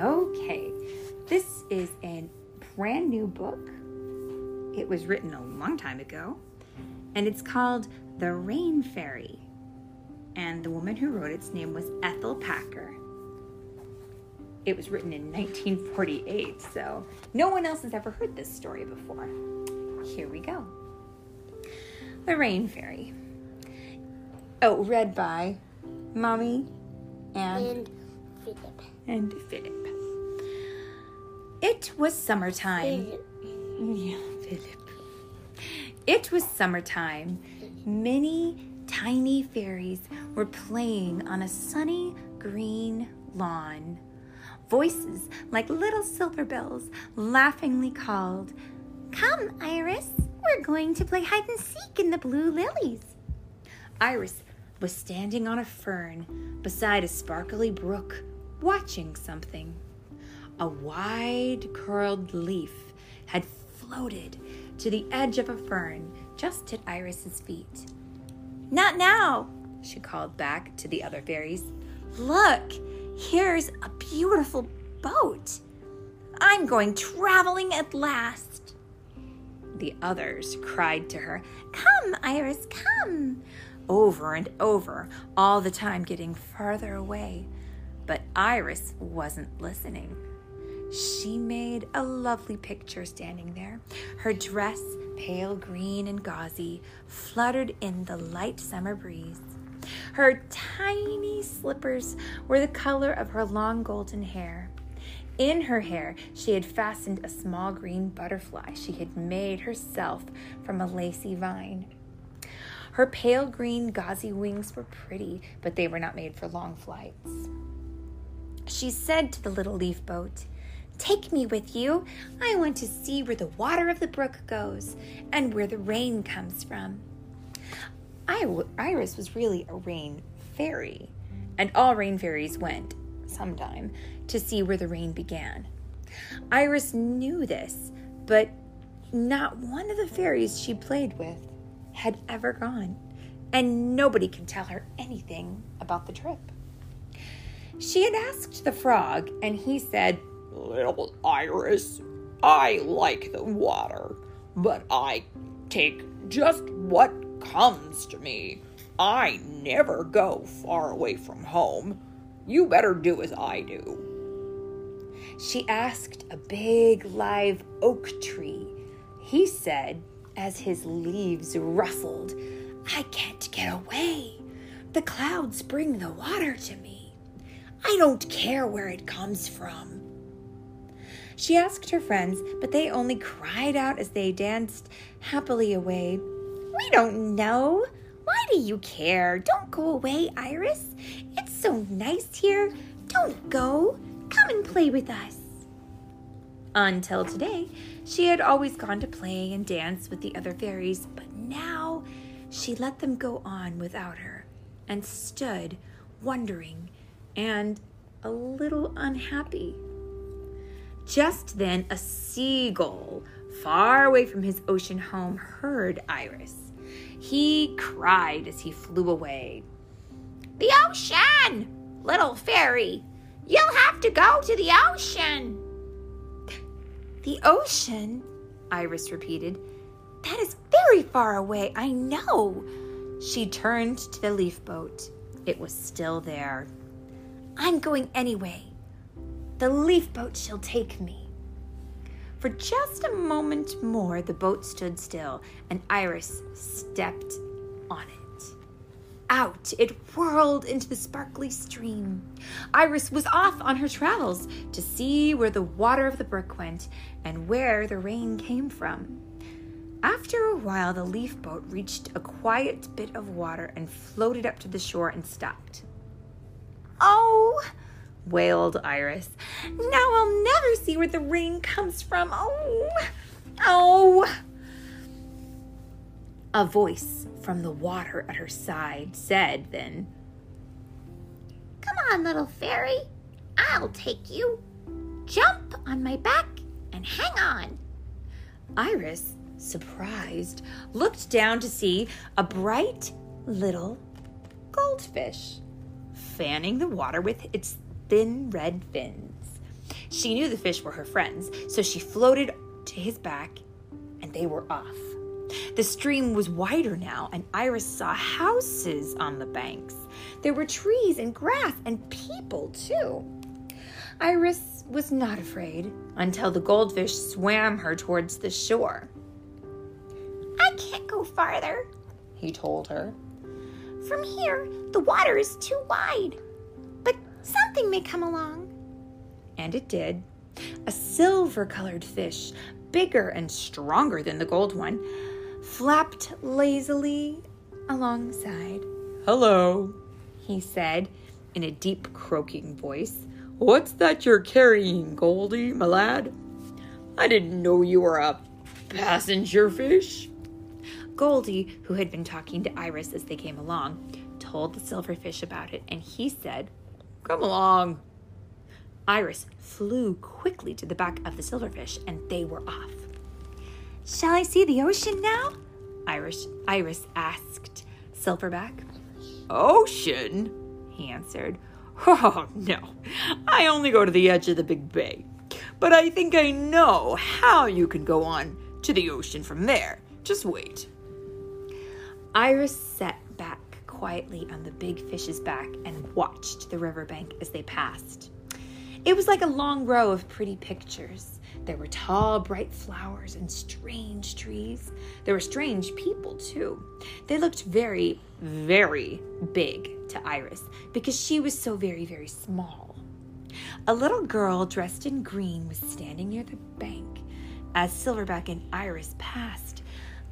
Okay, this is a brand new book. It was written a long time ago, and it's called The Rain Fairy. And the woman who wrote its name was Ethel Packer. It was written in 1948, so no one else has ever heard this story before. Here we go The Rain Fairy. Oh, read by Mommy and, And Philip. and Philip. It was summertime. Yeah, Philip. It was summertime. Many tiny fairies were playing on a sunny green lawn. Voices like little silver bells laughingly called, Come, Iris, we're going to play hide and seek in the blue lilies. Iris was standing on a fern beside a sparkly brook, watching something. A wide curled leaf had floated to the edge of a fern just at Iris's feet. Not now, she called back to the other fairies. Look, here's a beautiful boat. I'm going traveling at last. The others cried to her, Come, Iris, come! Over and over, all the time getting farther away. But Iris wasn't listening. She made a lovely picture standing there. Her dress, pale green and gauzy, fluttered in the light summer breeze. Her tiny slippers were the color of her long golden hair. In her hair, she had fastened a small green butterfly she had made herself from a lacy vine. Her pale green gauzy wings were pretty, but they were not made for long flights. She said to the little leaf boat, Take me with you. I want to see where the water of the brook goes and where the rain comes from. Iris was really a rain fairy, and all rain fairies went, sometime, to see where the rain began. Iris knew this, but not one of the fairies she played with had ever gone, and nobody could tell her anything about the trip. She had asked the frog, and he said, Little Iris, I like the water, but I take just what comes to me. I never go far away from home. You better do as I do. She asked a big live oak tree. He said, as his leaves rustled, I can't get away. The clouds bring the water to me. I don't care where it comes from. She asked her friends, but they only cried out as they danced happily away. We don't know. Why do you care? Don't go away, Iris. It's so nice here. Don't go. Come and play with us. Until today, she had always gone to play and dance with the other fairies, but now she let them go on without her and stood wondering and a little unhappy. Just then, a seagull far away from his ocean home heard Iris. He cried as he flew away. The ocean! Little fairy, you'll have to go to the ocean. The ocean? Iris repeated. That is very far away, I know. She turned to the leaf boat. It was still there. I'm going anyway. The leaf boat shall take me. For just a moment more, the boat stood still, and Iris stepped on it. Out it whirled into the sparkly stream. Iris was off on her travels to see where the water of the brook went and where the rain came from. After a while, the leaf boat reached a quiet bit of water and floated up to the shore and stopped. Wailed Iris. Now I'll never see where the rain comes from. Oh, oh. A voice from the water at her side said then, Come on, little fairy. I'll take you. Jump on my back and hang on. Iris, surprised, looked down to see a bright little goldfish fanning the water with its thin red fins. She knew the fish were her friends, so she floated to his back and they were off. The stream was wider now, and Iris saw houses on the banks. There were trees and grass and people, too. Iris was not afraid until the goldfish swam her towards the shore. I can't go farther, he told her. From here, the water is too wide. But something may come along. And it did. A silver colored fish, bigger and stronger than the gold one, flapped lazily alongside. Hello, He said in a deep, croaking voice. What's that you're carrying, Goldie, my lad? I didn't know you were a passenger fish. Goldie, who had been talking to Iris as they came along, told the silverfish about it, and he said, Come along. Iris flew quickly to the back of the silverfish, and they were off. Shall I see the ocean now? Iris, Iris asked Silverback. Ocean? He answered, Oh, no. I only go to the edge of the big bay. But I think I know how you can go on to the ocean from there. Just wait. Iris sat back quietly on the big fish's back and watched the riverbank as they passed. It was like a long row of pretty pictures. There were tall, bright flowers and strange trees. There were strange people, too. They looked very, very big to Iris because she was so very, very small. A little girl dressed in green was standing near the bank. As Silverback and Iris passed,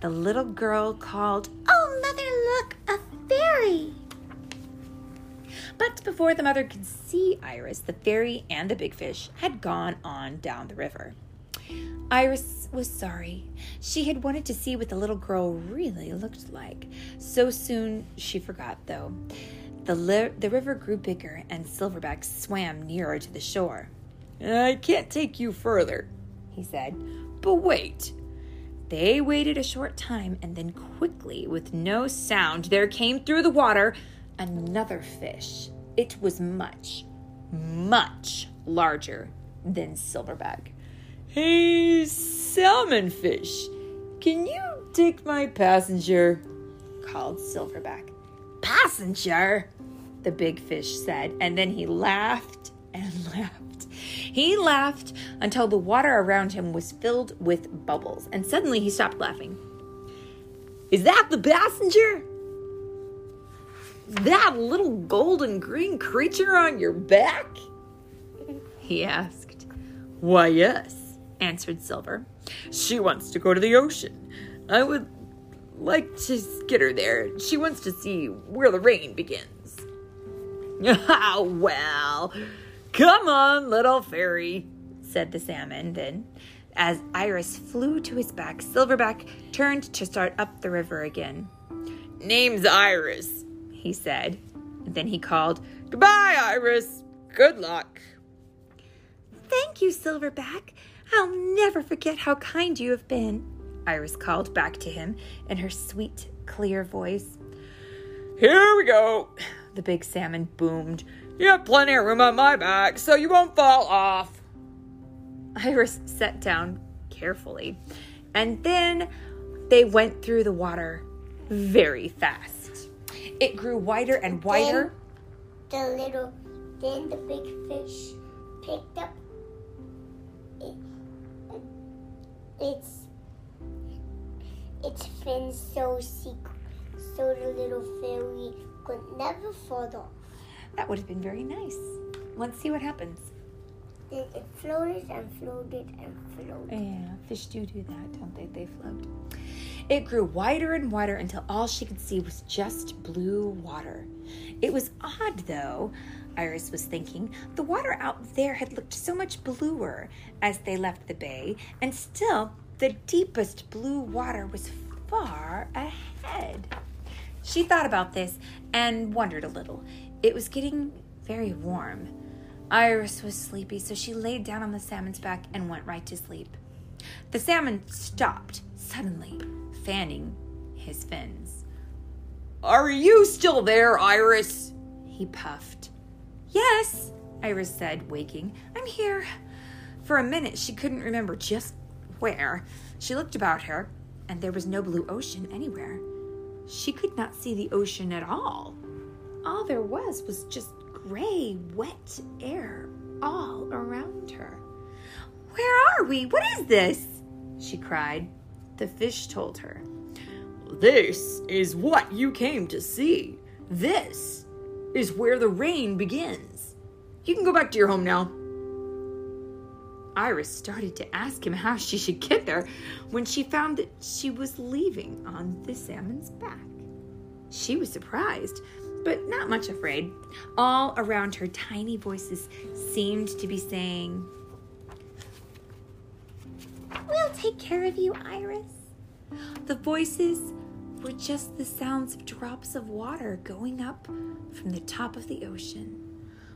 the little girl called, Oh, Mother, look, a fairy! But before the mother could see Iris, the fairy and the big fish had gone on down the river. Iris was sorry. She had wanted to see what the little girl really looked like. So soon she forgot, though. The, li- the river grew bigger, and Silverback swam nearer to the shore. I can't take you further, He said, but wait. They waited a short time, and then quickly, with no sound, there came through the water another fish. It was much, much larger than Silverback. Hey, salmon fish, can you take my passenger? called Silverback. Passenger, the big fish said, and then he laughed and laughed. He laughed until the water around him was filled with bubbles, and suddenly he stopped laughing. Is that the passenger? That little golden green creature on your back? He asked. Why, yes, Answered Silver. she wants to go to the ocean. I would like to get her there. She wants to see where the rain begins. Ah, well, come on, little fairy. said the salmon. Then, as Iris flew to his back, Silverback turned to start up the river again. Name's Iris. He said. And then he called, Goodbye, Iris. Good luck. Thank you, Silverback. I'll never forget how kind you have been. Iris called back to him in her sweet, clear voice. Here we go. The big salmon boomed. You have plenty of room on my back, so you won't fall off. Iris sat down carefully, and then they went through the water very fast. It grew wider and wider. Then the little, then the big fish picked up it, its its fins so secret, so the little fairy could never fall off. That would have been very nice. Let's see what happens. It floated and floated and floated. Yeah, fish do do that, don't they? They float. It grew wider and wider until all she could see was just blue water. It was odd, though, Iris was thinking. The water out there had looked so much bluer as they left the bay, and still the deepest blue water was far ahead. She thought about this and wondered a little. It was getting very warm. Iris was sleepy, so she laid down on the salmon's back and went right to sleep. The salmon stopped suddenly, fanning his fins. Are you still there, Iris? He puffed. Yes, Iris said, waking. I'm here. For a minute, she couldn't remember just where. She looked about her, and there was no blue ocean anywhere. She could not see the ocean at all. All there was was just gray, wet air all around her. Where are we? What is this? She cried. The fish told her. This is what you came to see. This is where the rain begins. You can go back to your home now. Iris started to ask him how she should get there when she found that she was leaving on the salmon's back. She was surprised, but not much afraid. All around her, tiny voices seemed to be saying, We'll take care of you, Iris. The voices were just the sounds of drops of water going up from the top of the ocean.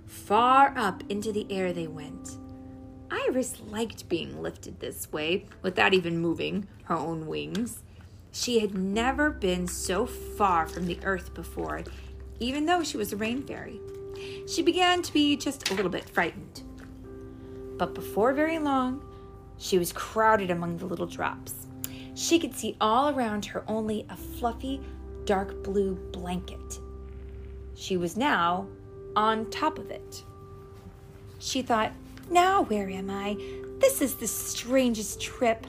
Far up into the air they went. Iris liked being lifted this way without even moving her own wings. She had never been so far from the earth before, even though she was a rain fairy. She began to be just a little bit frightened. But before very long, she was crowded among the little drops. She could see all around her only a fluffy, dark blue blanket. She was now on top of it. She thought, now where am I? This is the strangest trip.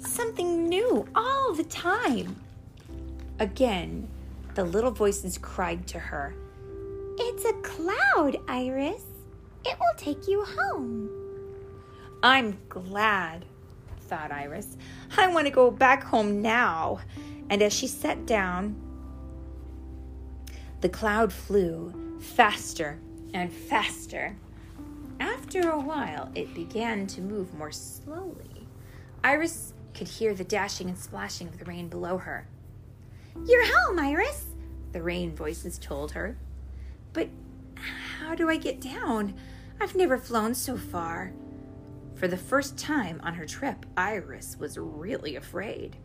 Something new all the time. Again, the little voices cried to her, It's a cloud, Iris. It will take you home. I'm glad, thought Iris. I want to go back home now. And as she sat down, the cloud flew faster and faster. After a while, it began to move more slowly. Iris could hear the dashing and splashing of the rain below her. You're home, Iris, the rain voices told her. But how do I get down? I've never flown so far. For the first time on her trip, Iris was really afraid.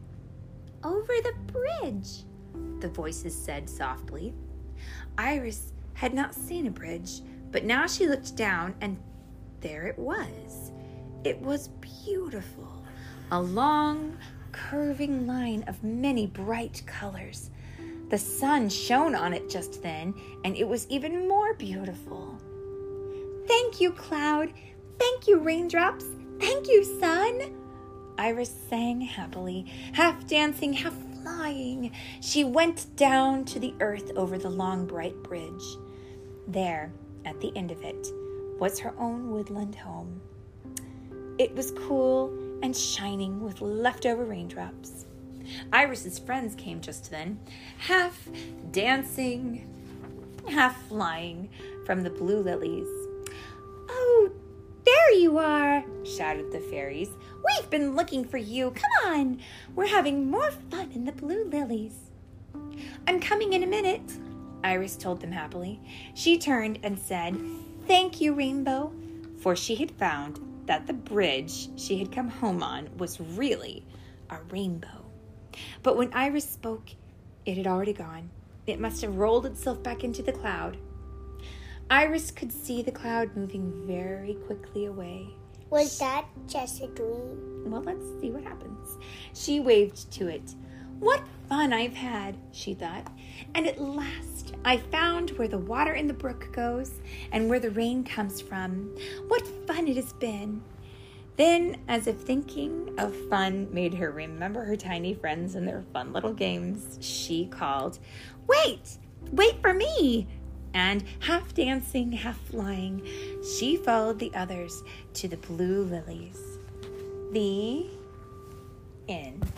Over the bridge, the voices said softly. Iris had not seen a bridge, but now she looked down and there it was. It was beautiful. A long, curving line of many bright colors. The sun shone on it just then, and it was even more beautiful. Thank you, Cloud. Thank you, raindrops. Thank you, sun. Iris sang happily, half dancing, half flying. She went down to the earth over the long, bright bridge. There, at the end of it, was her own woodland home. It was cool and shining with leftover raindrops. Iris's friends came just then, half dancing, half flying from the blue lilies. Oh, there you are, shouted the fairies. We've been looking for you. Come on, we're having more fun in the blue lilies. I'm coming in a minute, Iris told them happily. She turned and said, Thank you, Rainbow, for she had found that the bridge she had come home on was really a rainbow. But when Iris spoke, it had already gone. It must have rolled itself back into the cloud. Iris could see the cloud moving very quickly away. Was that just a dream? Well, let's see what happens. She waved to it. What fun I've had, she thought. And at last I found where the water in the brook goes and where the rain comes from. What fun it has been. Then, as if thinking of fun made her remember her tiny friends and their fun little games, she called, Wait! Wait for me! And half dancing, half flying, she followed the others to the blue lilies. The end.